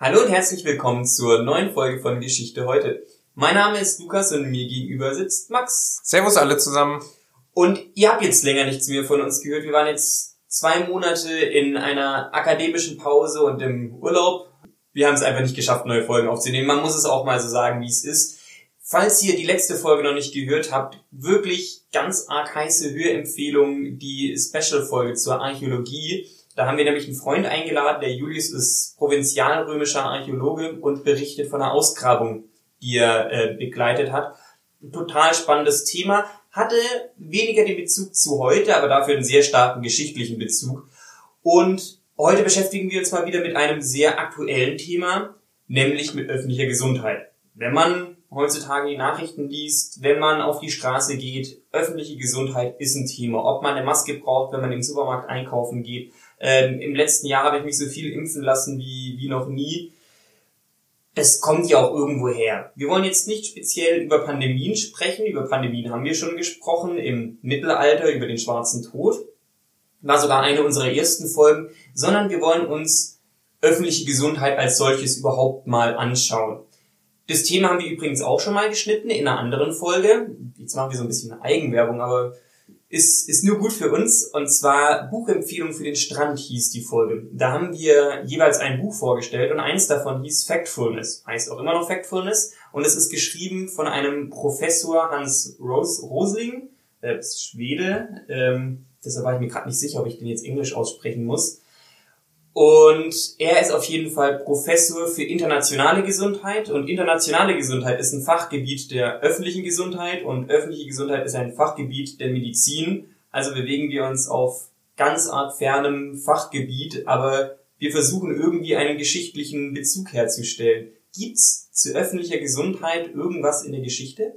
Hallo und herzlich willkommen zur neuen Folge von Geschichte heute. Mein Name ist Lukas und mir gegenüber sitzt Max. Servus alle zusammen. Und ihr habt jetzt länger nichts mehr von uns gehört. Wir waren jetzt zwei Monate in einer akademischen Pause und im Urlaub. Wir haben es einfach nicht geschafft, neue Folgen aufzunehmen. Man muss es auch mal so sagen, wie es ist. Falls ihr die letzte Folge noch nicht gehört habt, wirklich ganz arg heiße Hörempfehlung, die Special-Folge zur Archäologie da haben wir nämlich einen Freund eingeladen, der Julius ist provinzialrömischer Archäologe und berichtet von einer Ausgrabung, die er äh, begleitet hat. Ein total spannendes Thema, hatte weniger den Bezug zu heute, aber dafür einen sehr starken geschichtlichen Bezug. Und heute beschäftigen wir uns mal wieder mit einem sehr aktuellen Thema, nämlich mit öffentlicher Gesundheit. Wenn man heutzutage die Nachrichten liest, wenn man auf die Straße geht, öffentliche Gesundheit ist ein Thema. Ob man eine Maske braucht, wenn man im Supermarkt einkaufen geht, ähm, Im letzten Jahr habe ich mich so viel impfen lassen wie, wie noch nie. Es kommt ja auch irgendwo her. Wir wollen jetzt nicht speziell über Pandemien sprechen. Über Pandemien haben wir schon gesprochen im Mittelalter, über den schwarzen Tod. War sogar eine unserer ersten Folgen. Sondern wir wollen uns öffentliche Gesundheit als solches überhaupt mal anschauen. Das Thema haben wir übrigens auch schon mal geschnitten in einer anderen Folge. Jetzt machen wir so ein bisschen Eigenwerbung, aber ist, ist nur gut für uns. Und zwar Buchempfehlung für den Strand hieß die Folge. Da haben wir jeweils ein Buch vorgestellt und eins davon hieß Factfulness. Heißt auch immer noch Factfulness. Und es ist geschrieben von einem Professor Hans Ros Rosling, ist Schwede. Ähm, deshalb war ich mir gerade nicht sicher, ob ich den jetzt Englisch aussprechen muss. Und er ist auf jeden Fall Professor für internationale Gesundheit und internationale Gesundheit ist ein Fachgebiet der öffentlichen Gesundheit und öffentliche Gesundheit ist ein Fachgebiet der Medizin. Also bewegen wir uns auf ganz arg fernem Fachgebiet, aber wir versuchen irgendwie einen geschichtlichen Bezug herzustellen. Gibt's zu öffentlicher Gesundheit irgendwas in der Geschichte?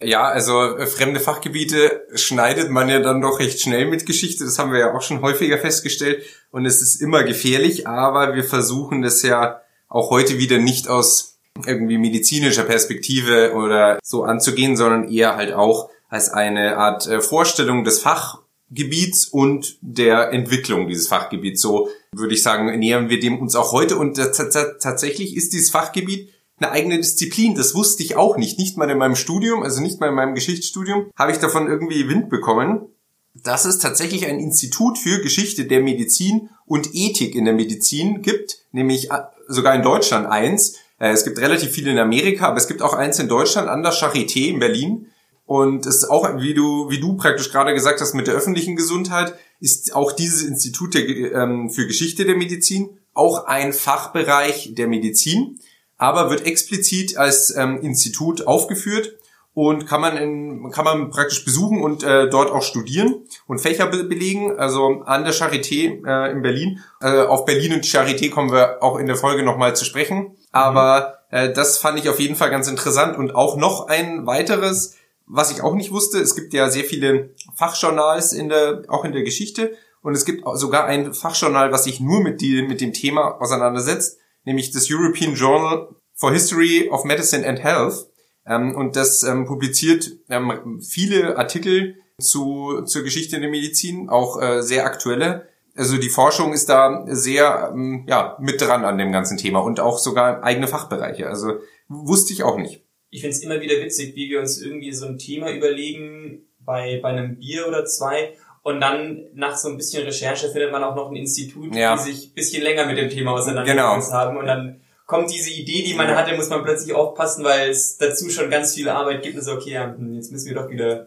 Ja, also äh, fremde Fachgebiete schneidet man ja dann doch recht schnell mit Geschichte. Das haben wir ja auch schon häufiger festgestellt. Und es ist immer gefährlich, aber wir versuchen das ja auch heute wieder nicht aus irgendwie medizinischer Perspektive oder so anzugehen, sondern eher halt auch als eine Art äh, Vorstellung des Fachgebiets und der Entwicklung dieses Fachgebiets. So würde ich sagen, nähern wir dem uns auch heute. Und tatsächlich ist dieses Fachgebiet eine eigene Disziplin. Das wusste ich auch nicht. Nicht mal in meinem Studium, also nicht mal in meinem Geschichtsstudium, habe ich davon irgendwie Wind bekommen. Dass es tatsächlich ein Institut für Geschichte der Medizin und Ethik in der Medizin gibt, nämlich äh, sogar in Deutschland eins. Äh, es gibt relativ viele in Amerika, aber es gibt auch eins in Deutschland an der Charité in Berlin. Und es ist auch, wie du, wie du praktisch gerade gesagt hast, mit der öffentlichen Gesundheit, ist auch dieses Institut ähm, für Geschichte der Medizin auch ein Fachbereich der Medizin aber wird explizit als ähm, Institut aufgeführt und kann man in, kann man praktisch besuchen und äh, dort auch studieren und Fächer be belegen. Also an der Charité äh, in Berlin. Äh, auf Berlin und Charité kommen wir auch in der Folge nochmal zu sprechen. Aber äh, das fand ich auf jeden Fall ganz interessant und auch noch ein weiteres, was ich auch nicht wusste. Es gibt ja sehr viele Fachjournals in der auch in der Geschichte und es gibt sogar ein Fachjournal, was sich nur mit, die, mit dem Thema auseinandersetzt nämlich das European Journal for History of Medicine and Health. Ähm, und das ähm, publiziert ähm, viele Artikel zu, zur Geschichte der Medizin, auch äh, sehr aktuelle. Also die Forschung ist da sehr ähm, ja, mit dran an dem ganzen Thema und auch sogar eigene Fachbereiche. Also wusste ich auch nicht. Ich finde es immer wieder witzig, wie wir uns irgendwie so ein Thema überlegen bei, bei einem Bier oder zwei und dann nach so ein bisschen Recherche findet man auch noch ein Institut, ja. die sich ein bisschen länger mit dem Thema auseinandergesetzt genau. haben. Und dann kommt diese Idee, die man hatte, muss man plötzlich aufpassen, weil es dazu schon ganz viel Arbeit gibt. Und so, okay, hm, jetzt müssen wir doch wieder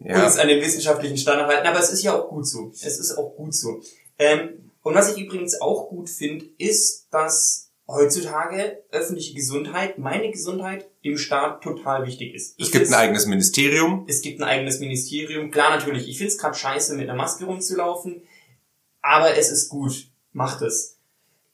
ja. uns an den wissenschaftlichen Standard halten. Aber es ist ja auch gut so. Es ist auch gut so. Ähm, und was ich übrigens auch gut finde, ist, dass heutzutage öffentliche Gesundheit, meine Gesundheit, dem Staat total wichtig ist. Ich es gibt ein eigenes Ministerium. Es gibt ein eigenes Ministerium. Klar, natürlich, ich finde es gerade scheiße, mit einer Maske rumzulaufen, aber es ist gut. Macht es.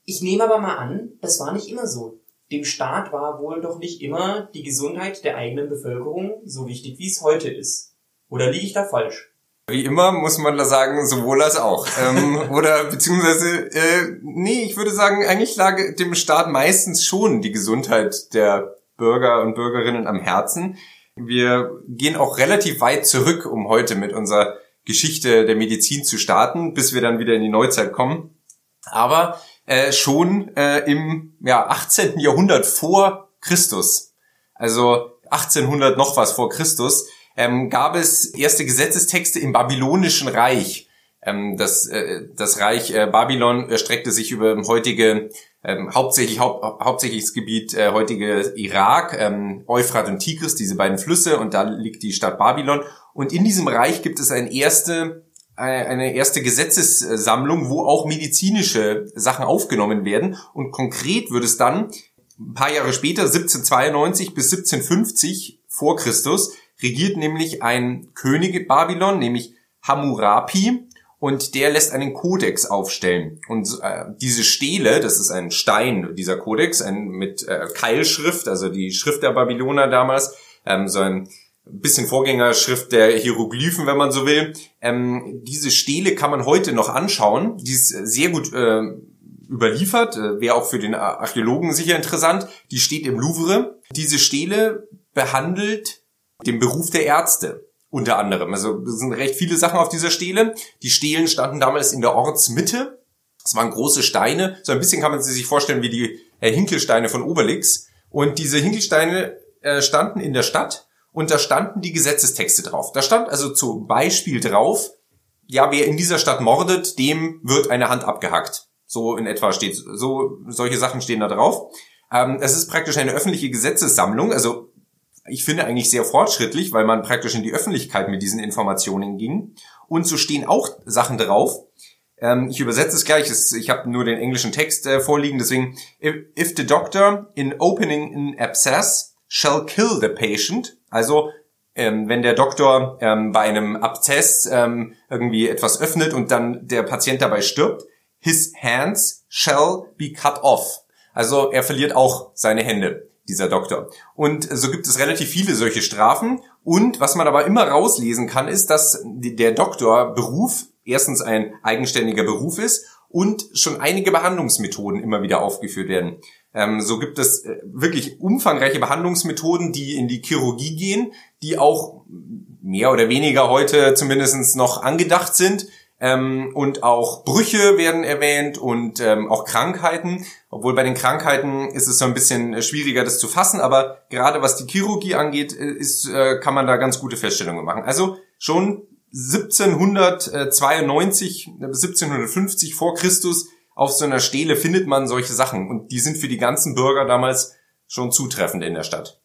Ich nehme aber mal an, das war nicht immer so. Dem Staat war wohl doch nicht immer die Gesundheit der eigenen Bevölkerung so wichtig, wie es heute ist. Oder liege ich da falsch? Wie immer muss man da sagen, sowohl als auch. ähm, oder beziehungsweise, äh, nee, ich würde sagen, eigentlich lag dem Staat meistens schon die Gesundheit der Bürger und Bürgerinnen am Herzen. Wir gehen auch relativ weit zurück, um heute mit unserer Geschichte der Medizin zu starten, bis wir dann wieder in die Neuzeit kommen. Aber äh, schon äh, im ja, 18. Jahrhundert vor Christus, also 1800 noch was vor Christus, ähm, gab es erste Gesetzestexte im babylonischen Reich. Ähm, das, äh, das Reich äh, Babylon erstreckte sich über heutige ähm, hauptsächlich haupt, hauptsächlich das Gebiet äh, heutige Irak, ähm, Euphrat und Tigris, diese beiden Flüsse, und da liegt die Stadt Babylon. Und in diesem Reich gibt es eine erste äh, eine erste Gesetzessammlung, wo auch medizinische Sachen aufgenommen werden. Und konkret wird es dann ein paar Jahre später, 1792 bis 1750 vor Christus, regiert nämlich ein König Babylon, nämlich Hammurapi, und der lässt einen Kodex aufstellen. Und äh, diese Stele, das ist ein Stein, dieser Kodex, ein, mit äh, Keilschrift, also die Schrift der Babyloner damals, ähm, so ein bisschen Vorgängerschrift der Hieroglyphen, wenn man so will. Ähm, diese Stele kann man heute noch anschauen. Die ist sehr gut äh, überliefert, äh, wäre auch für den Archäologen sicher interessant. Die steht im Louvre. Diese Stele behandelt den Beruf der Ärzte unter anderem. Also es sind recht viele Sachen auf dieser Stele. Die Stelen standen damals in der Ortsmitte. Es waren große Steine. So ein bisschen kann man sie sich vorstellen wie die äh, Hinkelsteine von Obelix. Und diese Hinkelsteine äh, standen in der Stadt und da standen die Gesetzestexte drauf. Da stand also zum Beispiel drauf, ja, wer in dieser Stadt mordet, dem wird eine Hand abgehackt. So in etwa steht, so solche Sachen stehen da drauf. Ähm, es ist praktisch eine öffentliche Gesetzessammlung, also ich finde eigentlich sehr fortschrittlich, weil man praktisch in die Öffentlichkeit mit diesen Informationen ging. Und so stehen auch Sachen drauf. Ähm, ich übersetze es gleich, ich habe nur den englischen Text äh, vorliegen, deswegen, if, the doctor in opening an abscess shall kill the patient, also ähm, wenn der Doktor ähm, bei einem Abzess ähm, irgendwie etwas öffnet und dann der Patient dabei stirbt, his hands shall be cut off. Also er verliert auch seine Hände dieser Doktor. Und so gibt es relativ viele solche Strafen. Und was man aber immer rauslesen kann, ist, dass der Doktorberuf erstens ein eigenständiger Beruf ist und schon einige Behandlungsmethoden immer wieder aufgeführt werden. Ähm, so gibt es äh, wirklich umfangreiche Behandlungsmethoden, die in die Chirurgie gehen, die auch mehr oder weniger heute zumindest noch angedacht sind, ähm, und auch Brüche werden erwähnt und ähm, auch Krankheiten. Obwohl bei den Krankheiten ist es so ein bisschen schwieriger, das zu fassen. Aber gerade was die Chirurgie angeht, äh, ist, äh, kann man da ganz gute Feststellungen machen. Also schon 1792 bis 1750 vor Christus auf so einer Stele findet man solche Sachen. Und die sind für die ganzen Bürger damals schon zutreffend in der Stadt.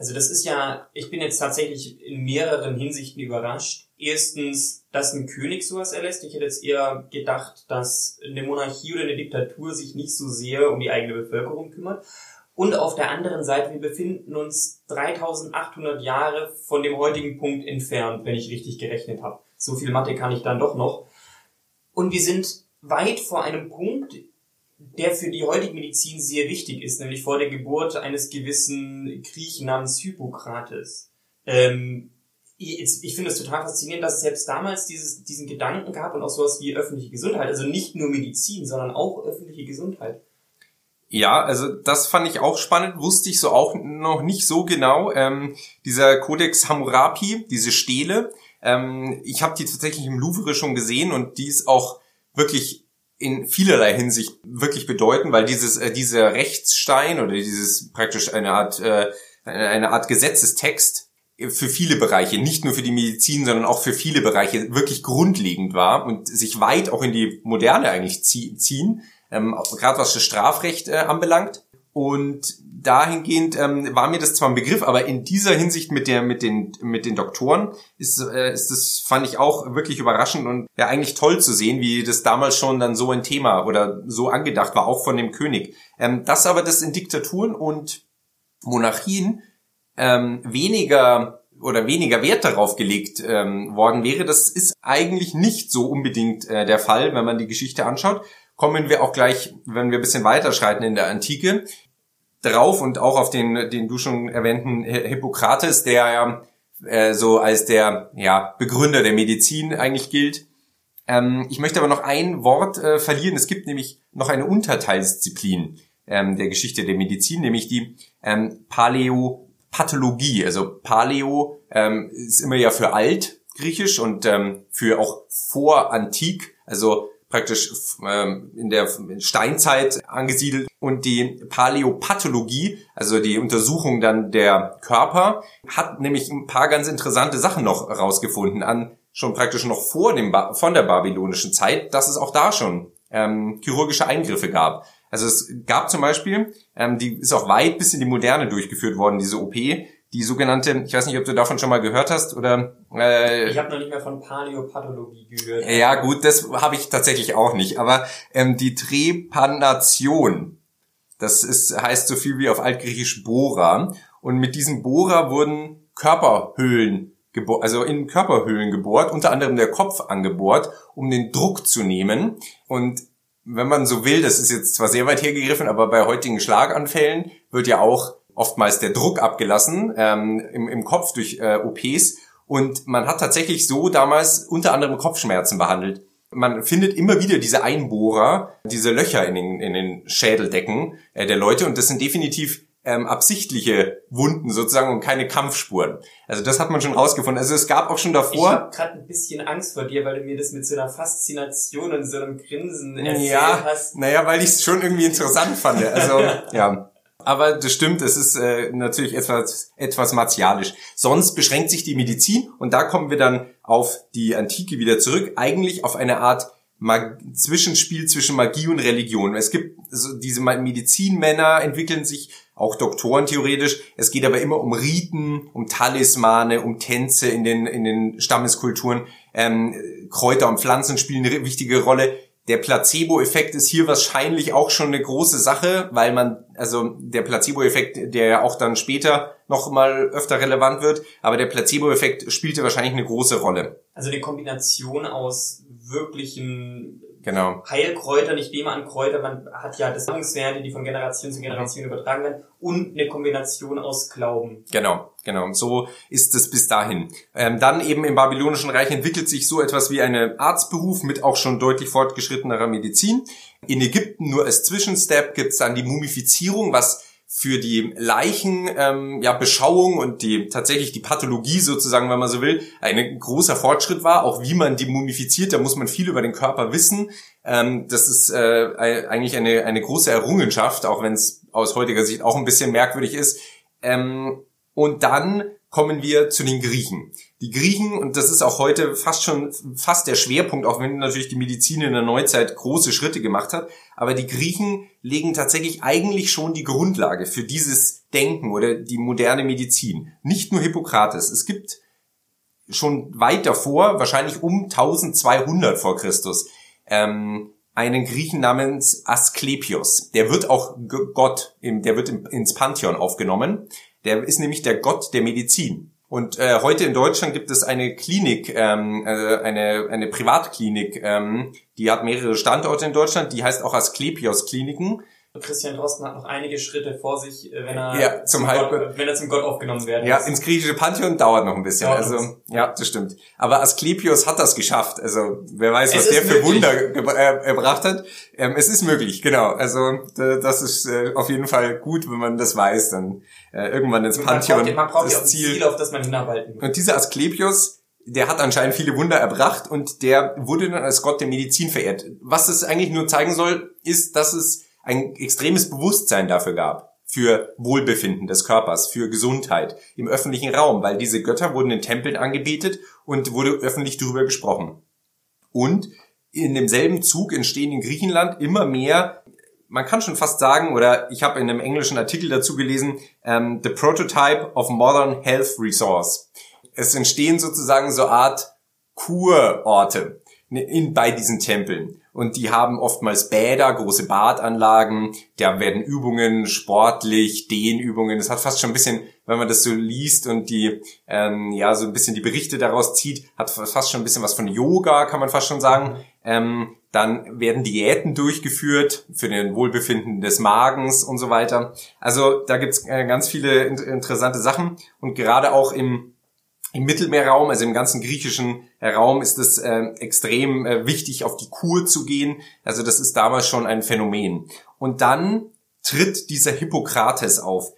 Also das ist ja, ich bin jetzt tatsächlich in mehreren Hinsichten überrascht. Erstens, dass ein König sowas erlässt. Ich hätte jetzt eher gedacht, dass eine Monarchie oder eine Diktatur sich nicht so sehr um die eigene Bevölkerung kümmert. Und auf der anderen Seite, wir befinden uns 3800 Jahre von dem heutigen Punkt entfernt, wenn ich richtig gerechnet habe. So viel Mathe kann ich dann doch noch. Und wir sind weit vor einem Punkt, der für die heutige Medizin sehr wichtig ist, nämlich vor der Geburt eines gewissen Griechen namens Hippokrates. Ähm, ich, finde es total faszinierend, dass es selbst damals dieses, diesen Gedanken gab und auch sowas wie öffentliche Gesundheit, also nicht nur Medizin, sondern auch öffentliche Gesundheit. Ja, also das fand ich auch spannend, wusste ich so auch noch nicht so genau. Ähm, dieser Codex Hammurapi, diese Stele, ähm, ich habe die tatsächlich im Louvre schon gesehen und die ist auch wirklich in vielerlei Hinsicht wirklich bedeuten, weil dieses äh, dieser Rechtsstein oder dieses praktisch eine Art äh, eine Art Gesetzestext für viele Bereiche, nicht nur für die Medizin, sondern auch für viele Bereiche wirklich grundlegend war und sich weit auch in die Moderne eigentlich ziehen, ähm, gerade was das Strafrecht äh, anbelangt. Und dahingehend ähm, war mir das zwar ein Begriff, aber in dieser Hinsicht mit der mit den mit den Doktoren ist äh, ist das fand ich auch wirklich überraschend und ja eigentlich toll zu sehen, wie das damals schon dann so ein Thema oder so angedacht war, auch von dem König. Ähm, dass aber das in Diktaturen und Monarchien ähm, weniger oder weniger Wert darauf gelegt ähm, worden wäre, das ist eigentlich nicht so unbedingt äh, der Fall, wenn man die Geschichte anschaut kommen wir auch gleich, wenn wir ein bisschen weiterschreiten in der Antike, drauf und auch auf den, den du schon erwähnten Hippokrates, der ja äh, so als der ja, Begründer der Medizin eigentlich gilt. Ähm, ich möchte aber noch ein Wort äh, verlieren. Es gibt nämlich noch eine Unterteilsdisziplin ähm, der Geschichte der Medizin, nämlich die ähm, Paläopathologie. Also Paleo ähm, ist immer ja für alt griechisch und ähm, für auch vorantik, also praktisch ähm, in der Steinzeit angesiedelt und die Paläopathologie, also die Untersuchung dann der Körper, hat nämlich ein paar ganz interessante Sachen noch rausgefunden an schon praktisch noch vor dem ba von der babylonischen Zeit, dass es auch da schon ähm, chirurgische Eingriffe gab. Also es gab zum Beispiel, ähm, die ist auch weit bis in die Moderne durchgeführt worden, diese OP, die sogenannte, ich weiß nicht, ob du davon schon mal gehört hast oder. Äh, ich habe noch nicht mehr von Paläopathologie gehört. Ja gut, das habe ich tatsächlich auch nicht. Aber ähm, die Trepanation, das ist heißt so viel wie auf Altgriechisch Bora. Und mit diesem Bora wurden Körperhöhlen gebohrt, also in Körperhöhlen gebohrt, unter anderem der Kopf angebohrt, um den Druck zu nehmen. Und wenn man so will, das ist jetzt zwar sehr weit hergegriffen, aber bei heutigen Schlaganfällen wird ja auch oftmals der Druck abgelassen ähm, im, im Kopf durch äh, OPs. Und man hat tatsächlich so damals unter anderem Kopfschmerzen behandelt. Man findet immer wieder diese Einbohrer, diese Löcher in den, in den Schädeldecken äh, der Leute und das sind definitiv ähm, absichtliche Wunden sozusagen und keine Kampfspuren. Also das hat man schon rausgefunden. Also es gab auch schon davor. Ich habe gerade ein bisschen Angst vor dir, weil du mir das mit so einer Faszination und so einem Grinsen erzählt ja, hast. Naja, weil ich es schon irgendwie interessant fand. Also ja. Aber das stimmt, es ist äh, natürlich etwas, etwas martialisch. Sonst beschränkt sich die Medizin, und da kommen wir dann auf die Antike wieder zurück, eigentlich auf eine Art Mag Zwischenspiel zwischen Magie und Religion. Es gibt so diese Medizinmänner entwickeln sich, auch Doktoren theoretisch. Es geht aber immer um Riten, um Talismane, um Tänze in den, in den Stammeskulturen. Ähm, Kräuter und Pflanzen spielen eine wichtige Rolle. Der Placebo-Effekt ist hier wahrscheinlich auch schon eine große Sache, weil man, also der Placebo-Effekt, der ja auch dann später noch mal öfter relevant wird, aber der Placebo-Effekt spielte wahrscheinlich eine große Rolle. Also die Kombination aus wirklichen genau. Heilkräutern, ich nehme an Kräuter, man hat ja Nahrungswerte, die von Generation zu Generation mhm. übertragen werden und eine Kombination aus Glauben. Genau, genau. So ist es bis dahin. Ähm, dann eben im Babylonischen Reich entwickelt sich so etwas wie eine Arztberuf mit auch schon deutlich fortgeschrittenerer Medizin. In Ägypten nur als Zwischenstep gibt es dann die Mumifizierung, was für die Leichen ähm, ja Beschauung und die tatsächlich die Pathologie sozusagen, wenn man so will, ein großer Fortschritt war. Auch wie man die mumifiziert, da muss man viel über den Körper wissen. Ähm, das ist äh, eigentlich eine eine große Errungenschaft, auch wenn es aus heutiger Sicht auch ein bisschen merkwürdig ist. Ähm, und dann kommen wir zu den Griechen. Die Griechen, und das ist auch heute fast schon fast der Schwerpunkt, auch wenn natürlich die Medizin in der Neuzeit große Schritte gemacht hat, aber die Griechen legen tatsächlich eigentlich schon die Grundlage für dieses Denken oder die moderne Medizin. Nicht nur Hippokrates. Es gibt schon weit davor, wahrscheinlich um 1200 vor Christus, ähm, einen Griechen namens Asklepios. Der wird auch Gott, der wird ins Pantheon aufgenommen. Der ist nämlich der Gott der Medizin. Und äh, heute in Deutschland gibt es eine Klinik, ähm, äh, eine, eine Privatklinik, ähm, die hat mehrere Standorte in Deutschland, die heißt auch Asklepios Kliniken. Christian Drosten hat noch einige Schritte vor sich, äh, wenn er, ja, zum, zum Gott, wenn er zum Gott aufgenommen werden Ja, ins griechische Pantheon dauert noch ein bisschen. Dauert also, ja, das stimmt. Aber Asklepios hat das geschafft. Also, wer weiß, was der für Wunder äh, erbracht hat. Ähm, es ist möglich, genau. Also, das ist äh, auf jeden Fall gut, wenn man das weiß, dann äh, irgendwann ins Pantheon. Man braucht, man braucht das Ziel, Ziel, auf das man hinarbeiten muss. Und dieser Asklepios, der hat anscheinend viele Wunder erbracht und der wurde dann als Gott der Medizin verehrt. Was es eigentlich nur zeigen soll, ist, dass es ein extremes Bewusstsein dafür gab, für Wohlbefinden des Körpers, für Gesundheit im öffentlichen Raum, weil diese Götter wurden in Tempeln angebetet und wurde öffentlich darüber gesprochen. Und in demselben Zug entstehen in Griechenland immer mehr, man kann schon fast sagen, oder ich habe in einem englischen Artikel dazu gelesen, um, ähm, The Prototype of Modern Health Resource. Es entstehen sozusagen so Art Kurorte in, bei diesen Tempeln. Und die haben oftmals Bäder, große Badanlagen, da werden Übungen, sportlich, Dehnübungen. Das hat fast schon ein bisschen, wenn man das so liest und die, ähm, ja, so ein bisschen die Berichte daraus zieht, hat fast schon ein bisschen was von Yoga, kann man fast schon sagen. Ähm, dann werden Diäten durchgeführt für den Wohlbefinden des Magens und so weiter. Also da gibt's äh, ganz viele interessante Sachen und gerade auch im im Mittelmeerraum, also im ganzen griechischen Raum, ist es äh, extrem äh, wichtig, auf die Kur zu gehen. Also das ist damals schon ein Phänomen. Und dann tritt dieser Hippokrates auf.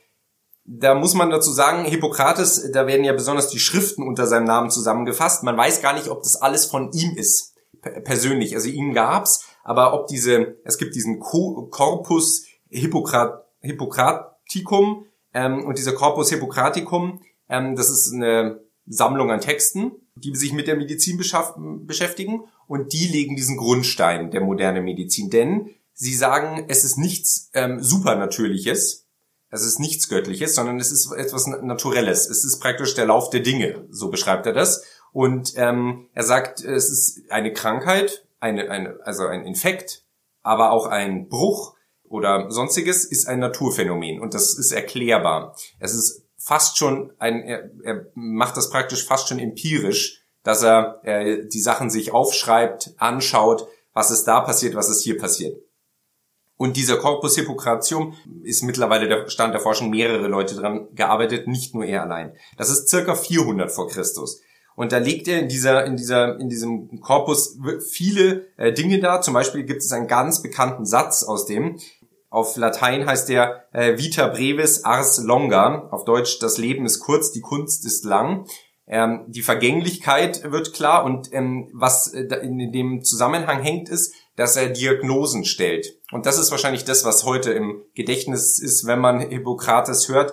Da muss man dazu sagen, Hippokrates, da werden ja besonders die Schriften unter seinem Namen zusammengefasst. Man weiß gar nicht, ob das alles von ihm ist. persönlich. Also ihn gab's, aber ob diese, es gibt diesen Corpus Hippokrat, Hippokraticum ähm, und dieser Corpus Hippokraticum, ähm, das ist eine Sammlung an Texten, die sich mit der Medizin beschäftigen und die legen diesen Grundstein der modernen Medizin. Denn sie sagen, es ist nichts ähm, Supernatürliches, es ist nichts Göttliches, sondern es ist etwas Naturelles. Es ist praktisch der Lauf der Dinge, so beschreibt er das. Und ähm, er sagt, es ist eine Krankheit, eine, eine, also ein Infekt, aber auch ein Bruch oder sonstiges ist ein Naturphänomen und das ist erklärbar. Es ist fast schon ein, er, er macht das praktisch fast schon empirisch, dass er, er die Sachen sich aufschreibt, anschaut, was ist da passiert, was ist hier passiert. Und dieser Corpus Hippocratium ist mittlerweile der Stand der Forschung mehrere Leute dran gearbeitet, nicht nur er allein. Das ist circa 400 vor Christus. Und da legt er in dieser, in dieser, in diesem Korpus viele äh, Dinge da. Zum Beispiel gibt es einen ganz bekannten Satz aus dem. Auf Latein heißt der äh, Vita brevis ars longa. Auf Deutsch, das Leben ist kurz, die Kunst ist lang. Ähm, die Vergänglichkeit wird klar und ähm, was äh, in dem Zusammenhang hängt, ist, dass er Diagnosen stellt. Und das ist wahrscheinlich das, was heute im Gedächtnis ist, wenn man Hippokrates hört,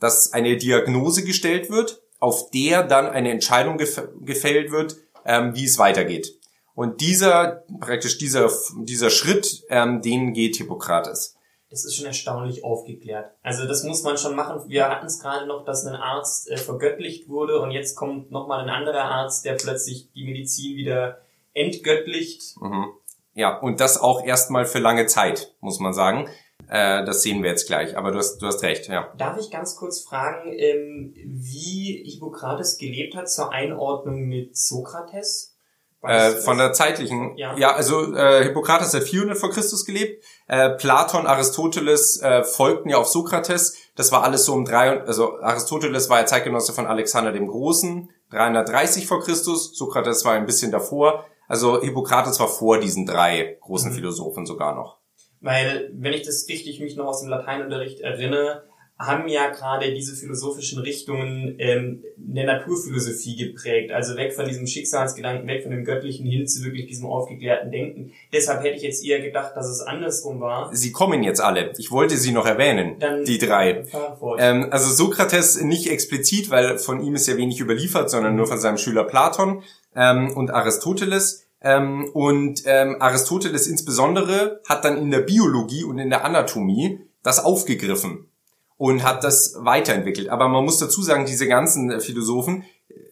dass eine Diagnose gestellt wird auf der dann eine Entscheidung gef gefällt wird, ähm, wie es weitergeht. Und dieser, praktisch dieser, dieser Schritt, ähm, den geht Hippokrates. Das ist schon erstaunlich aufgeklärt. Also das muss man schon machen. Wir hatten es gerade noch, dass ein Arzt äh, vergöttlicht wurde und jetzt kommt nochmal ein anderer Arzt, der plötzlich die Medizin wieder entgöttlicht. Mhm. Ja, und das auch erstmal für lange Zeit, muss man sagen. Äh, das sehen wir jetzt gleich, aber du hast, du hast recht, ja. Darf ich ganz kurz fragen, ähm, wie Hippokrates gelebt hat zur Einordnung mit Sokrates? Äh, von der zeitlichen, ja, ja also äh, Hippokrates hat 400 vor Christus gelebt, äh, Platon, Aristoteles äh, folgten ja auf Sokrates, das war alles so um drei, also Aristoteles war ja Zeitgenosse von Alexander dem Großen, 330 vor Christus, Sokrates war ein bisschen davor, also Hippokrates war vor diesen drei großen mhm. Philosophen sogar noch. Weil, wenn ich das richtig mich noch aus dem Lateinunterricht erinnere, haben ja gerade diese philosophischen Richtungen ähm, eine Naturphilosophie geprägt. Also weg von diesem Schicksalsgedanken, weg von dem Göttlichen hin zu wirklich diesem aufgeklärten Denken. Deshalb hätte ich jetzt eher gedacht, dass es andersrum war. Sie kommen jetzt alle. Ich wollte sie noch erwähnen, Dann die drei. Ähm, also Sokrates nicht explizit, weil von ihm ist ja wenig überliefert, sondern nur von seinem Schüler Platon ähm, und Aristoteles. Ähm, und ähm, Aristoteles insbesondere hat dann in der Biologie und in der Anatomie das aufgegriffen und hat das weiterentwickelt. Aber man muss dazu sagen, diese ganzen äh, Philosophen,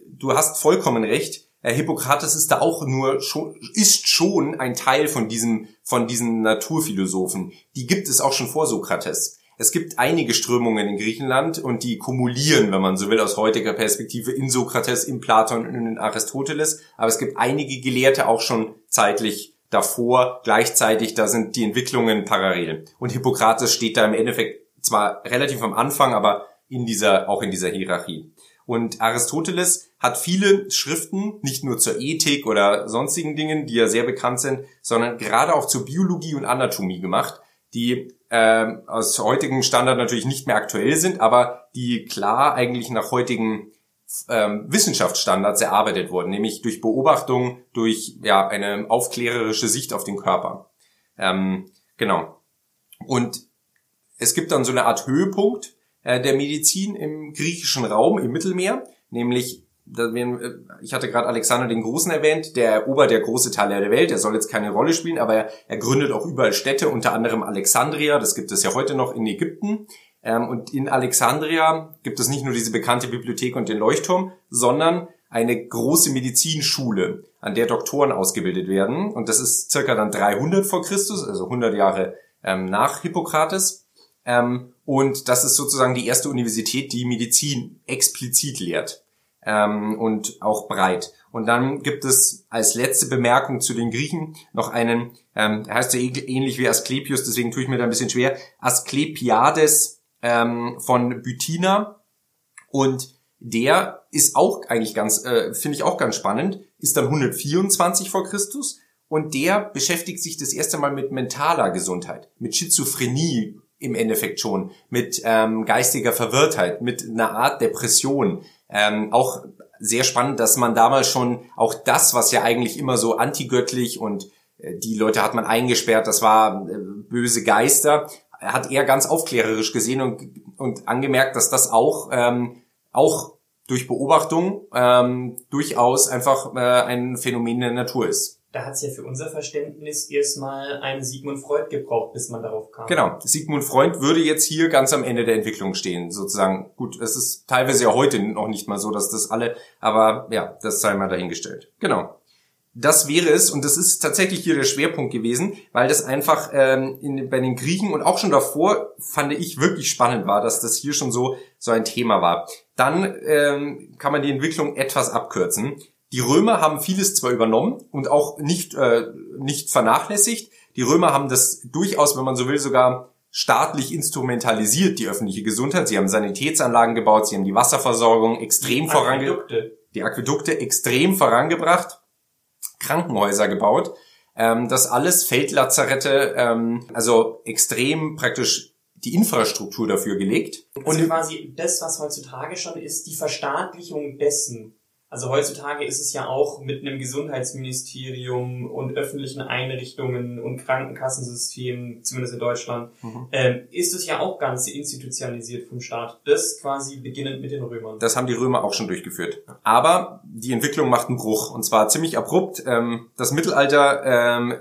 du hast vollkommen recht, Herr Hippokrates ist da auch nur schon, ist schon ein Teil von diesem, von diesen Naturphilosophen. Die gibt es auch schon vor Sokrates. Es gibt einige Strömungen in Griechenland und die kumulieren, wenn man so will, aus heutiger Perspektive in Sokrates, in Platon und in Aristoteles. Aber es gibt einige Gelehrte auch schon zeitlich davor, gleichzeitig, da sind die Entwicklungen parallel. Und Hippokrates steht da im Endeffekt zwar relativ am Anfang, aber in dieser, auch in dieser Hierarchie. Und Aristoteles hat viele Schriften, nicht nur zur Ethik oder sonstigen Dingen, die ja sehr bekannt sind, sondern gerade auch zur Biologie und Anatomie gemacht, die äh, aus heutigem Standard natürlich nicht mehr aktuell sind, aber die klar eigentlich nach heutigen ähm, Wissenschaftsstandards erarbeitet wurden, nämlich durch Beobachtung, durch ja eine aufklärerische Sicht auf den Körper. Ähm, genau. Und es gibt dann so eine Art Höhepunkt äh, der Medizin im griechischen Raum, im Mittelmeer, nämlich äh, ich hatte gerade Alexander den Großen erwähnt, der erobert ja große Teile der Welt, er soll jetzt keine Rolle spielen, aber er, er, gründet auch überall Städte, unter anderem Alexandria, das gibt es ja heute noch in Ägypten. Ähm, und in Alexandria gibt es nicht nur diese bekannte Bibliothek und den Leuchtturm, sondern eine große Medizinschule, an der Doktoren ausgebildet werden. Und das ist circa dann 300 vor Christus, also 100 Jahre ähm, nach Hippokrates. Ähm, und das ist sozusagen die erste Universität, die Medizin explizit lehrt ähm, und auch breit. Und dann gibt es als letzte Bemerkung zu den Griechen noch einen, ähm, heißt ja ähnlich wie Asklepios, deswegen tue ich mir da ein bisschen schwer, Asklepiades ähm, von Bytina. Und der ist auch eigentlich ganz, äh, finde ich auch ganz spannend, ist dann 124 vor Christus und der beschäftigt sich das erste Mal mit mentaler Gesundheit, mit Schizophrenie im Endeffekt schon, mit ähm, geistiger Verwirrtheit, mit einer Art Depression, ähm, auch sehr spannend, dass man damals schon auch das, was ja eigentlich immer so antigöttlich und äh, die Leute hat man eingesperrt, das war äh, böse Geister, hat er ganz aufklärerisch gesehen und, und angemerkt, dass das auch, ähm, auch durch Beobachtung ähm, durchaus einfach äh, ein Phänomen der Natur ist. Da hat es ja für unser Verständnis erstmal einen Sigmund Freud gebraucht, bis man darauf kam. Genau. Sigmund Freud würde jetzt hier ganz am Ende der Entwicklung stehen, sozusagen. Gut, es ist teilweise ja heute noch nicht mal so, dass das alle, aber ja, das sei mal dahingestellt. Genau. Das wäre es, und das ist tatsächlich hier der Schwerpunkt gewesen, weil das einfach ähm, in, bei den Griechen und auch schon davor fand ich wirklich spannend war, dass das hier schon so so ein Thema war. Dann ähm, kann man die Entwicklung etwas abkürzen. Die Römer haben vieles zwar übernommen und auch nicht äh, nicht vernachlässigt. Die Römer haben das durchaus, wenn man so will, sogar staatlich instrumentalisiert, die öffentliche Gesundheit. Sie haben Sanitätsanlagen gebaut, sie haben die Wasserversorgung extrem vorangebracht. Die Aquädukte extrem vorangebracht Krankenhäuser gebaut. Ähm, das alles Feldlazarette, ähm, also extrem praktisch die Infrastruktur dafür gelegt. Und also quasi das, was heutzutage schon ist, die Verstaatlichung dessen, also heutzutage ist es ja auch mit einem Gesundheitsministerium und öffentlichen Einrichtungen und Krankenkassensystemen, zumindest in Deutschland, mhm. ähm, ist es ja auch ganz institutionalisiert vom Staat. Das quasi beginnend mit den Römern. Das haben die Römer auch schon durchgeführt. Aber die Entwicklung macht einen Bruch und zwar ziemlich abrupt. Ähm, das Mittelalter ähm,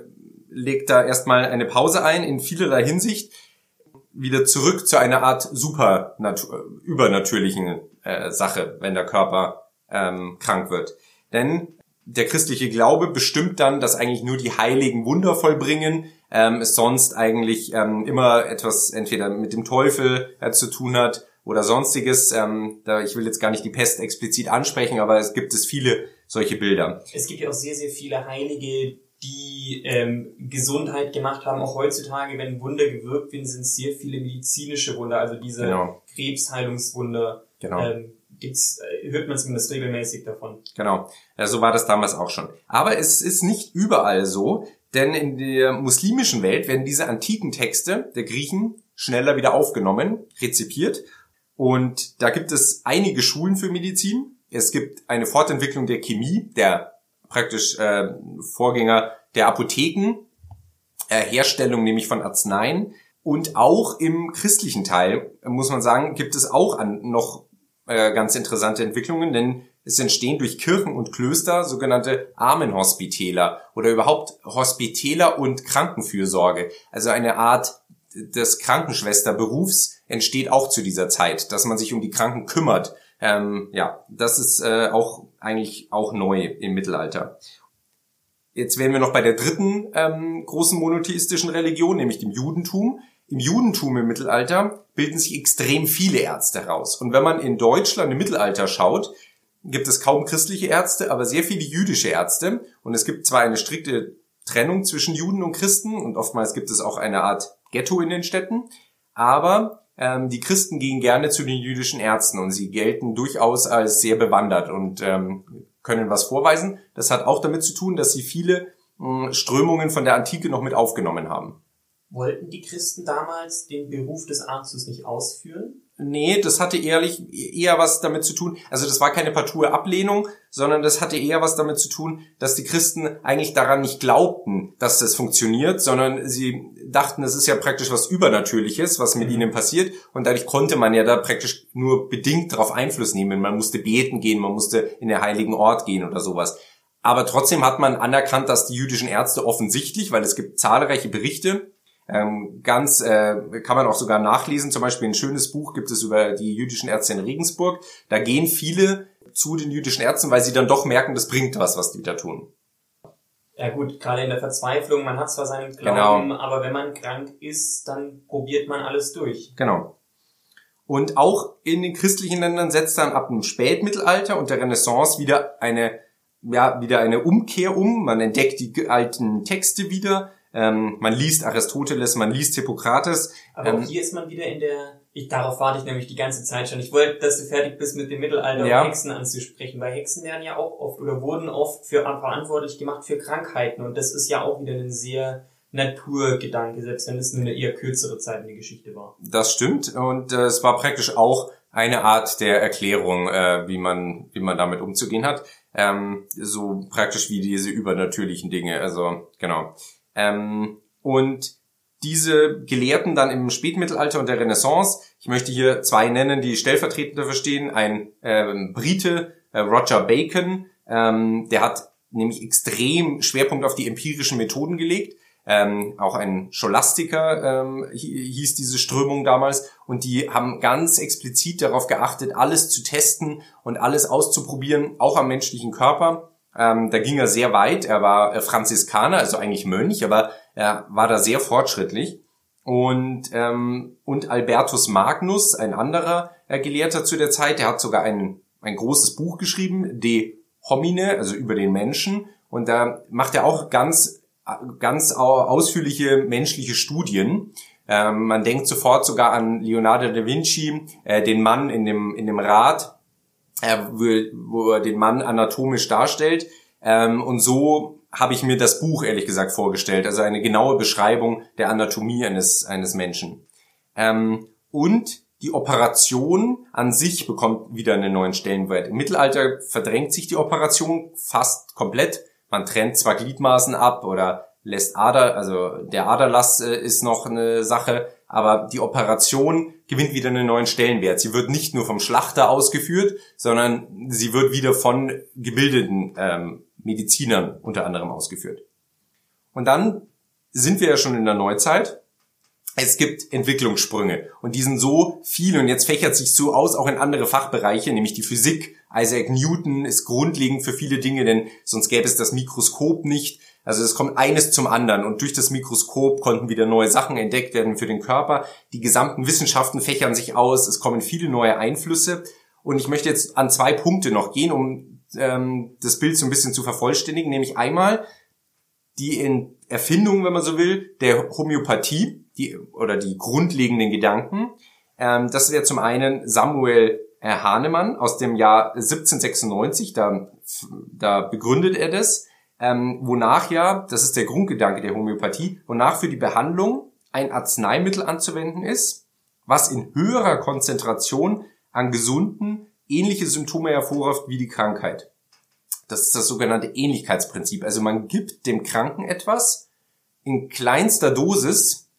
legt da erstmal eine Pause ein in vielerlei Hinsicht wieder zurück zu einer Art super übernatürlichen äh, Sache, wenn der Körper ähm, krank wird. Denn der christliche Glaube bestimmt dann, dass eigentlich nur die Heiligen Wunder vollbringen, ähm, es sonst eigentlich ähm, immer etwas entweder mit dem Teufel äh, zu tun hat oder sonstiges. Ähm, da, ich will jetzt gar nicht die Pest explizit ansprechen, aber es gibt es viele solche Bilder. Es gibt ja auch sehr, sehr viele Heilige, die ähm, Gesundheit gemacht haben. Auch heutzutage, wenn Wunder gewirkt werden, sind es sehr viele medizinische Wunder, also diese genau. Krebsheilungswunder. Genau. Ähm, gibt's, äh, hört man zumindest regelmäßig davon. Genau. Ja, so war das damals auch schon. Aber es ist nicht überall so, denn in der muslimischen Welt werden diese antiken Texte der Griechen schneller wieder aufgenommen, rezipiert. Und da gibt es einige Schulen für Medizin. Es gibt eine Fortentwicklung der Chemie, der praktisch äh, Vorgänger der Apotheken, äh, Herstellung nämlich von Arzneien. Und auch im christlichen Teil, muss man sagen, gibt es auch an, noch äh, ganz interessante Entwicklungen, denn es entstehen durch Kirchen und Klöster sogenannte Armenhospitäler oder überhaupt Hospitäler und Krankenfürsorge. Also eine Art des Krankenschwesterberufs entsteht auch zu dieser Zeit, dass man sich um die Kranken kümmert. Ähm, ja, das ist äh, auch eigentlich auch neu im Mittelalter. Jetzt wären wir noch bei der dritten ähm, großen monotheistischen Religion, nämlich dem Judentum. Im Judentum im Mittelalter bilden sich extrem viele Ärzte heraus. Und wenn man in Deutschland im Mittelalter schaut, gibt es kaum christliche Ärzte, aber sehr viele jüdische Ärzte. Und es gibt zwar eine strikte Trennung zwischen Juden und Christen und oftmals gibt es auch eine Art Ghetto in den Städten, aber ähm, die Christen gehen gerne zu den jüdischen Ärzten und sie gelten durchaus als sehr bewandert und ähm, können was vorweisen. Das hat auch damit zu tun, dass sie viele mh, hm, Strömungen von der Antike noch mit aufgenommen haben. Wollten die Christen damals den Beruf des Arztes nicht ausführen? Nee, das hatte ehrlich eher was damit zu tun. Also das war keine partout Ablehnung, sondern das hatte eher was damit zu tun, dass die Christen eigentlich daran nicht glaubten, dass das funktioniert, sondern sie dachten, es ist ja praktisch was Übernatürliches, was mit mhm. ihnen passiert. Und dadurch konnte man ja da praktisch nur bedingt darauf Einfluss nehmen. Man musste beten gehen, man musste in den heiligen Ort gehen oder sowas. Aber trotzdem hat man anerkannt, dass die jüdischen Ärzte offensichtlich, weil es gibt zahlreiche Berichte, ähm, ganz äh, kann man auch sogar nachlesen. Zum Beispiel ein schönes Buch gibt es über die jüdischen Ärzte in Regensburg. Da gehen viele zu den jüdischen Ärzten, weil sie dann doch merken, das bringt was, was die da tun. Ja gut, gerade in der Verzweiflung, man hat zwar seinen Glauben, genau. aber wenn man krank ist, dann probiert man alles durch. Genau. Und auch in den christlichen Ländern setzt dann ab dem Spätmittelalter und der Renaissance wieder eine, ja, wieder eine Umkehr um. Man entdeckt die alten Texte wieder, ähm, man liest Aristoteles, man liest Hippokrates. Aber ähm, auch hier ist man wieder in der, ich, darauf warte ich nämlich die ganze Zeit schon. Ich wollte, dass du fertig bist mit dem Mittelalter ja. um Hexen anzusprechen, weil Hexen werden ja auch oft oder wurden oft für verantwortlich gemacht für Krankheiten und das ist ja auch wieder ein sehr Naturgedanke, selbst wenn es nur eine eher kürzere Zeit in der Geschichte war. Das stimmt und äh, es war praktisch auch eine Art der Erklärung, äh, wie man wie man damit umzugehen hat. Ähm, so praktisch wie diese übernatürlichen Dinge. Also genau. Ähm, und diese Gelehrten dann im Spätmittelalter und der Renaissance, ich möchte hier zwei nennen, die stellvertretend dafür stehen. Ein ähm, Brite, äh, Roger Bacon, ähm, der hat nämlich extrem Schwerpunkt auf die empirischen Methoden gelegt. Ähm, auch ein Scholastiker ähm, hieß diese Strömung damals und die haben ganz explizit darauf geachtet, alles zu testen und alles auszuprobieren, auch am menschlichen Körper. Ähm, da ging er sehr weit. Er war äh, Franziskaner, also eigentlich Mönch, aber er war da sehr fortschrittlich. Und, ähm, und Albertus Magnus, ein anderer äh, Gelehrter zu der Zeit, der hat sogar ein, ein großes Buch geschrieben, De Homine, also über den Menschen. Und da macht er auch ganz, ganz ausführliche menschliche Studien. Ähm, man denkt sofort sogar an Leonardo da Vinci, äh, den Mann in dem, in dem Rad, wo, er den Mann anatomisch darstellt. Ähm, und so habe ich mir das Buch ehrlich gesagt vorgestellt, also eine genaue Beschreibung der Anatomie eines, eines Menschen. Ähm, und die Operation an sich bekommt wieder einen neuen Stellenwert. Im Mittelalter verdrängt sich die Operation fast komplett. Man trennt zwar Gliedmaßen ab oder lässt Ader, also der Aderlass äh, ist noch eine Sache, aber die Operation gewinnt wieder einen neuen Stellenwert. Sie wird nicht nur vom Schlachter ausgeführt, sondern sie wird wieder von gebildeten ähm, Medizinern unter anderem ausgeführt. Und dann sind wir ja schon in der Neuzeit es gibt Entwicklungssprünge und die sind so viel und jetzt fächert sich so aus auch in andere Fachbereiche, nämlich die Physik. Isaac Newton ist grundlegend für viele Dinge, denn sonst gäbe es das Mikroskop nicht. Also es kommt eines zum anderen. Und durch das Mikroskop konnten wieder neue Sachen entdeckt werden für den Körper. Die gesamten Wissenschaften fächern sich aus, es kommen viele neue Einflüsse. Und ich möchte jetzt an zwei Punkte noch gehen, um ähm, das Bild so ein bisschen zu vervollständigen, nämlich einmal die in Erfindung, wenn man so will, der Homöopathie die, oder die grundlegenden Gedanken. Ähm, das wäre zum einen Samuel Hahnemann aus dem Jahr 1796, da, da begründet er das, ähm, wonach ja, das ist der Grundgedanke der Homöopathie, wonach für die Behandlung ein Arzneimittel anzuwenden ist, was in höherer Konzentration an gesunden ähnliche Symptome hervorruft wie die Krankheit. Das ist das sogenannte Ähnlichkeitsprinzip. Also man gibt dem Kranken etwas in kleinster Dosis,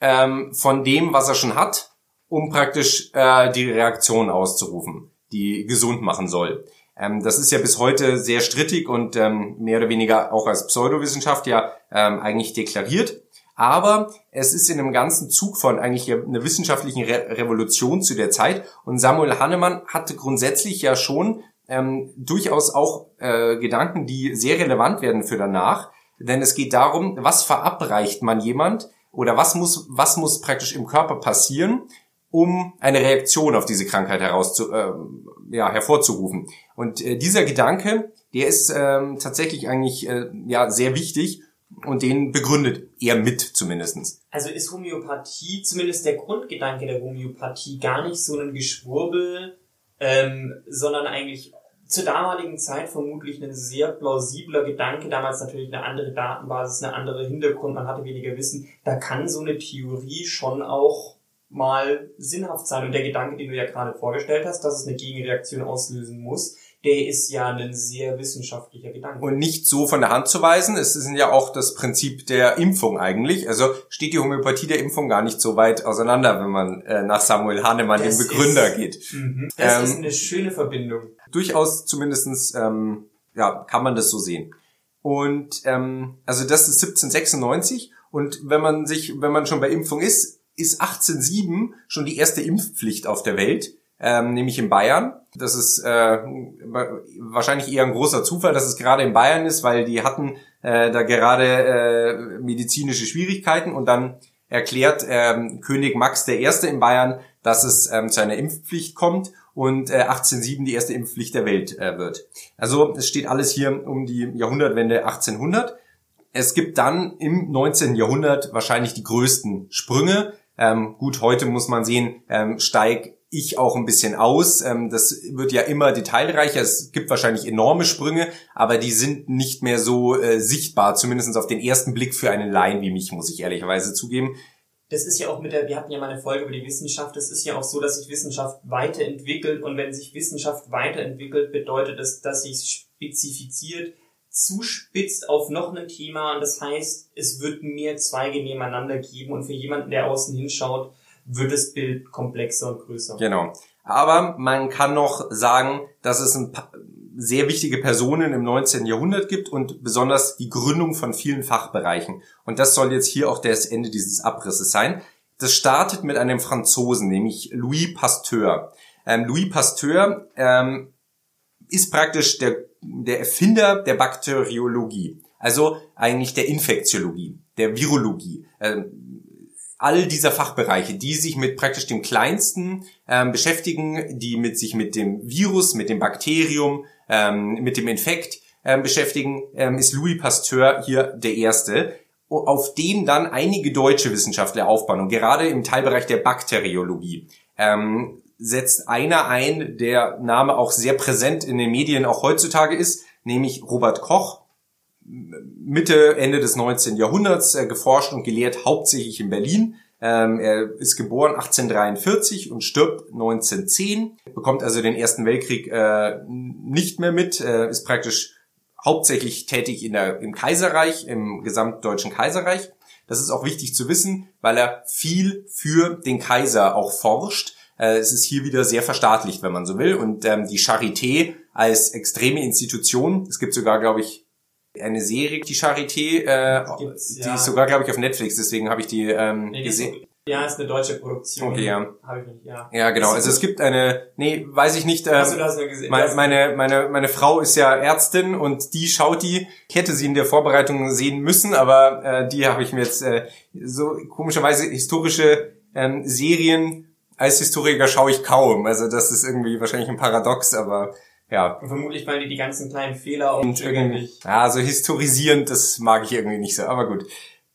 ähm, von dem, was er schon hat, um praktisch äh, die Reaktion auszurufen, die gesund machen soll. Ähm, das ist ja bis heute sehr strittig und ähm, mehr oder weniger auch als Pseudowissenschaft ja ähm, eigentlich deklariert. Aber es ist in einem ganzen Zug von eigentlich einer wissenschaftlichen Re Revolution zu der Zeit. Und Samuel Hannemann hatte grundsätzlich ja schon ähm, durchaus auch äh, Gedanken, die sehr relevant werden für danach. Denn es geht darum, was verabreicht man jemand, oder was muss, was muss praktisch im Körper passieren, um eine Reaktion auf diese Krankheit herauszu, äh, ja, hervorzurufen. Und äh, dieser Gedanke, der ist ähm, tatsächlich eigentlich äh, ja sehr wichtig und den begründet er mit zumindestens. Also ist Homöopathie, zumindest der Grundgedanke der Homöopathie, gar nicht so ein Geschwurbel, ähm, sondern eigentlich zur damaligen Zeit vermutlich ein sehr plausibler Gedanke, damals natürlich eine andere Datenbasis, eine andere Hintergrund, man hatte weniger Wissen. Da kann so eine Theorie schon auch mal sinnhaft sein. Und der Gedanke, den du ja gerade vorgestellt hast, dass es eine Gegenreaktion auslösen muss, der ist ja ein sehr wissenschaftlicher Gedanke. Und nicht so von der Hand zu weisen. Es ist ja auch das Prinzip der Impfung eigentlich. Also steht die Homöopathie der Impfung gar nicht so weit auseinander, wenn man äh, nach Samuel Hahnemann, das dem Begründer, ist, geht. Mhm. Das ähm, ist eine schöne Verbindung. Durchaus zumindestens ähm, ja, kann man das so sehen. Und ähm, also das ist 1796 und wenn man sich, wenn man schon bei Impfung ist, ist 1807 schon die erste Impfpflicht auf der Welt ähm, nämlich in Bayern. Das ist äh, wahrscheinlich eher ein großer Zufall, dass es gerade in Bayern ist, weil die hatten äh, da gerade äh, medizinische Schwierigkeiten und dann erklärt ähm, König Max I. in Bayern, dass es ähm, zu einer Impfpflicht kommt und äh, 1807 die erste Impfpflicht der Welt äh, wird. Also es steht alles hier um die Jahrhundertwende 1800. Es gibt dann im 19. Jahrhundert wahrscheinlich die größten Sprünge. Ähm, gut, heute muss man sehen, ähm, steigt ich auch ein bisschen aus. Ähm, das wird ja immer detailreicher. Es gibt wahrscheinlich enorme Sprünge, aber die sind nicht mehr so äh, sichtbar, zumindest auf den ersten Blick für einen Laien wie mich, muss ich ehrlicherweise zugeben. das ist ja auch mit der, wir hatten ja mal eine Folge über die Wissenschaft, es ist ja auch so, dass sich Wissenschaft weiterentwickelt und wenn sich Wissenschaft weiterentwickelt, bedeutet das, dass sich spezifiziert, zuspitzt auf noch ein Thema und das heißt, es wird mehr Zweige nebeneinander geben und für jemanden, der außen hinschaut, wird das Bild komplexer und größer. Genau. Aber man kann noch sagen, dass es ein paar sehr wichtige Personen im 19. Jahrhundert gibt und besonders die Gründung von vielen Fachbereichen. Und das soll jetzt hier auch das Ende dieses Abrisses sein. Das startet mit einem Franzosen, nämlich Louis Pasteur. Ähm, Louis Pasteur ähm, ist praktisch der, der Erfinder der Bakteriologie, also eigentlich der Infektiologie, der Virologie. Ähm, all dieser Fachbereiche, die sich mit praktisch dem Kleinsten ähm, beschäftigen, die mit sich mit dem Virus, mit dem Bakterium, ähm, mit dem Infekt ähm, beschäftigen, ähm, ist Louis Pasteur hier der Erste, auf den dann einige deutsche Wissenschaftler aufbauen. Und gerade im Teilbereich der Bakteriologie ähm, setzt einer ein, der Name auch sehr präsent in den Medien auch heutzutage ist, nämlich Robert Koch, Mitte, Ende des 19. Jahrhunderts äh, geforscht und gelehrt, hauptsächlich in Berlin. Ähm, er ist geboren 1843 und stirbt 1910, bekommt also den Ersten Weltkrieg äh, nicht mehr mit, äh, ist praktisch hauptsächlich tätig in der, im Kaiserreich, im gesamtdeutschen Kaiserreich. Das ist auch wichtig zu wissen, weil er viel für den Kaiser auch forscht. Äh, es ist hier wieder sehr verstaatlicht, wenn man so will. Und ähm, die Charité als extreme Institution, es gibt sogar, glaube ich, eine Serie, die Charité, äh, die ja. ist sogar, glaube ich, auf Netflix, deswegen habe ich die ähm, nee, gesehen. Ja, ist eine deutsche Produktion. Okay, ja. Habe ich nicht, ja. Ja, genau. Also es gibt eine, nee, weiß ich nicht. Ähm, Hast du das nur gesehen? Meine, meine, meine, meine Frau ist ja Ärztin und die schaut die. Ich hätte sie in der Vorbereitung sehen müssen, aber äh, die habe ich mir jetzt äh, so komischerweise historische ähm, Serien als Historiker schaue ich kaum. Also das ist irgendwie wahrscheinlich ein Paradox, aber ja. Und vermutlich, weil die die ganzen kleinen Fehler und irgendwie. Ja, so historisierend, das mag ich irgendwie nicht so, aber gut.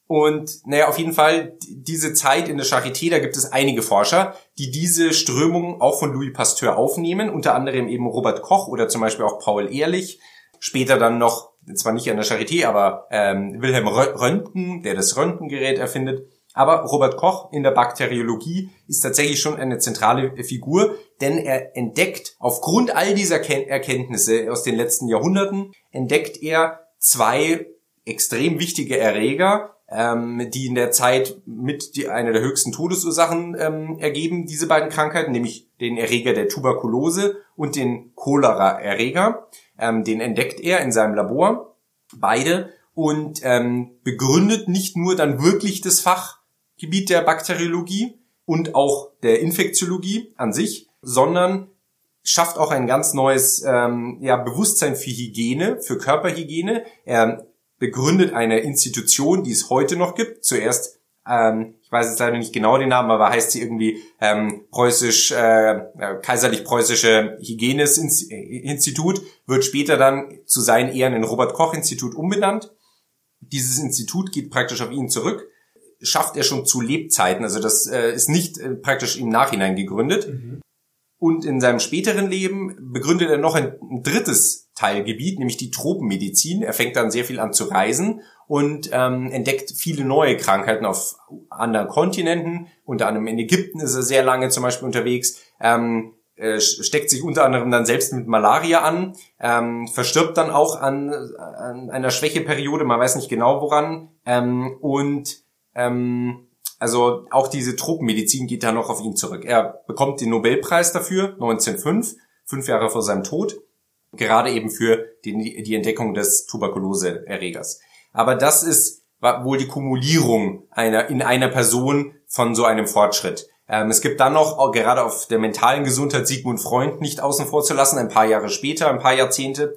Und naja, auf jeden Fall, diese Zeit in der Charité, da gibt es einige Forscher, die diese Strömung auch von Louis Pasteur aufnehmen, unter anderem eben Robert Koch oder zum Beispiel auch Paul Ehrlich. Später dann noch, zwar nicht an der Charité, aber ähm, Wilhelm Röntgen, der das Röntgengerät erfindet. Aber Robert Koch in der Bakteriologie ist tatsächlich schon eine zentrale Figur, denn er entdeckt aufgrund all dieser Erkenntnisse aus den letzten Jahrhunderten, entdeckt er zwei extrem wichtige Erreger, ähm, die in der Zeit mit die, eine der höchsten Todesursachen ähm, ergeben, diese beiden Krankheiten, nämlich den Erreger der Tuberkulose und den Cholera-Erreger. Ähm, den entdeckt er in seinem Labor, beide, und ähm, begründet nicht nur dann wirklich das Fach Gebiet der Bakteriologie und auch der Infektiologie an sich, sondern schafft auch ein ganz neues ähm, ja, Bewusstsein für Hygiene, für Körperhygiene. Er begründet eine Institution, die es heute noch gibt. Zuerst, ähm, ich weiß jetzt leider nicht genau den Namen, aber heißt sie irgendwie ähm, preußisch, äh, kaiserlich-preußische Hygienesinstitut, wird später dann zu seinen Ehren in Robert-Koch-Institut umbenannt. Dieses Institut geht praktisch auf ihn zurück schafft er schon zu Lebzeiten. Also das äh, ist nicht äh, praktisch im Nachhinein gegründet. Mhm. Und in seinem späteren Leben begründet er noch ein, ein, drittes Teilgebiet, nämlich die Tropenmedizin. Er fängt dann sehr viel an zu reisen und ähm, entdeckt viele neue Krankheiten auf anderen Kontinenten. Unter anderem in Ägypten ist er sehr lange zum Beispiel unterwegs. Ähm, äh, steckt sich unter anderem dann selbst mit Malaria an, ähm, verstirbt dann auch an, an einer Schwächeperiode, man weiß nicht genau woran, ähm, und ähm, also auch diese Tropenmedizin geht da noch auf ihn zurück. Er bekommt den Nobelpreis dafür 1905, fünf Jahre vor seinem Tod, gerade eben für die, die Entdeckung des Tuberkuloseerregers. Aber das ist wohl die Kumulierung einer in einer Person von so einem Fortschritt. Ähm, es gibt dann noch, gerade auf der mentalen Gesundheit, Sigmund Freund nicht außen vor zu lassen, ein paar Jahre später, ein paar Jahrzehnte,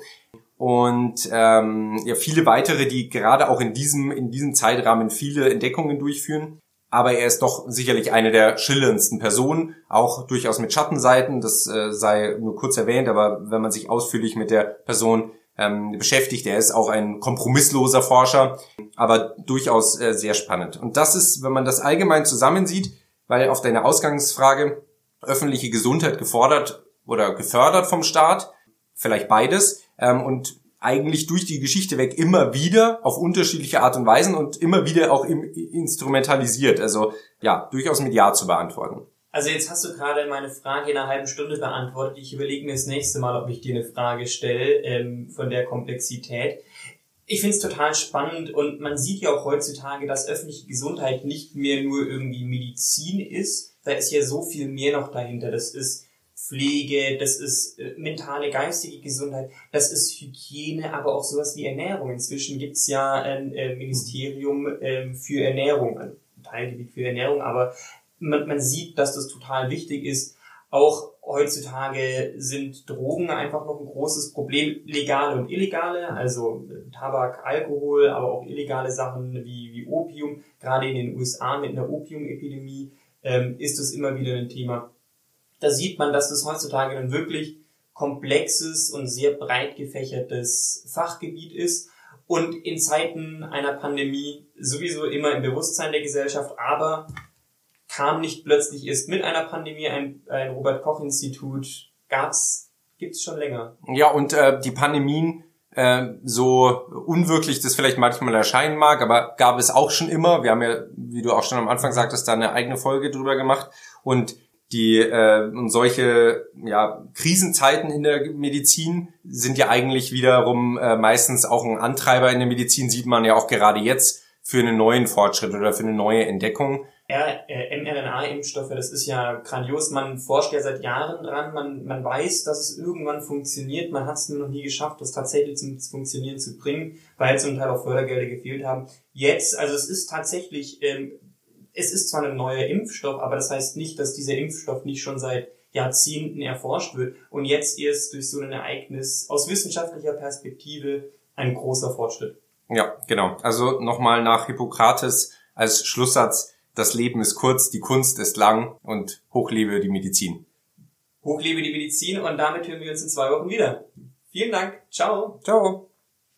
und ähm, ja viele weitere, die gerade auch in diesem in diesem Zeitrahmen viele Entdeckungen durchführen. Aber er ist doch sicherlich eine der schillerndsten Personen, auch durchaus mit Schattenseiten. Das äh, sei nur kurz erwähnt, aber wenn man sich ausführlich mit der Person ähm, beschäftigt, er ist auch ein kompromissloser Forscher, aber durchaus äh, sehr spannend. Und das ist, wenn man das allgemein zusammensieht, weil auf deine Ausgangsfrage öffentliche Gesundheit gefordert oder gefördert vom Staat, vielleicht beides, ähm, und eigentlich durch die Geschichte weg immer wieder auf unterschiedliche Art und Weisen und immer wieder auch im, instrumentalisiert. Also ja, durchaus mit Ja zu beantworten. Also jetzt hast du gerade meine Frage in einer halben Stunde beantwortet. Ich überlege mir das nächste Mal, ob ich dir eine Frage stelle ähm, von der Komplexität. Ich finde es total spannend und man sieht ja auch heutzutage, dass öffentliche Gesundheit nicht mehr nur irgendwie Medizin ist. Da ist ja so viel mehr noch dahinter. Das ist Pflege, das ist äh, mentale, geistige Gesundheit, das ist Hygiene, aber auch sowas wie Ernährung. Inzwischen gibt's ja ein äh, Ministerium äh, für Ernährung, ein Teilgebiet für Ernährung, aber man, man sieht, dass das total wichtig ist. Auch heutzutage sind Drogen einfach noch ein großes Problem, legale und illegale, also äh, Tabak, Alkohol, aber auch illegale Sachen wie, wie Opium. Gerade in den USA mit einer Opiumepidemie ähm, ist das immer wieder ein Thema da sieht man, dass das heutzutage ein wirklich komplexes und sehr breit gefächertes Fachgebiet ist und in Zeiten einer Pandemie sowieso immer im Bewusstsein der Gesellschaft, aber kam nicht plötzlich erst mit einer Pandemie ein, ein Robert Koch Institut, gab's, gibt's schon länger. Ja, und äh, die Pandemien, äh, so unwirklich das vielleicht manchmal erscheinen mag, aber gab es auch schon immer. Wir haben ja, wie du auch schon am Anfang sagtest, da eine eigene Folge drüber gemacht und die äh, und solche ja, Krisenzeiten in der Medizin sind ja eigentlich wiederum äh, meistens auch ein Antreiber in der Medizin, sieht man ja auch gerade jetzt für einen neuen Fortschritt oder für eine neue Entdeckung. Äh, mRNA-Impfstoffe, das ist ja grandios. Man forscht ja seit Jahren dran. Man, man weiß, dass es irgendwann funktioniert. Man hat es nur noch nie geschafft, das tatsächlich zum Funktionieren zu bringen, weil zum Teil auch Fördergelder gefehlt haben. Jetzt, also es ist tatsächlich ähm, es ist zwar ein neuer Impfstoff, aber das heißt nicht, dass dieser Impfstoff nicht schon seit Jahrzehnten erforscht wird und jetzt erst durch so ein Ereignis aus wissenschaftlicher Perspektive ein großer Fortschritt. Ja, genau. Also nochmal nach Hippokrates als Schlusssatz, das Leben ist kurz, die Kunst ist lang und hochlebe die Medizin. Hochlebe die Medizin und damit hören wir uns in zwei Wochen wieder. Vielen Dank. Ciao. Ciao.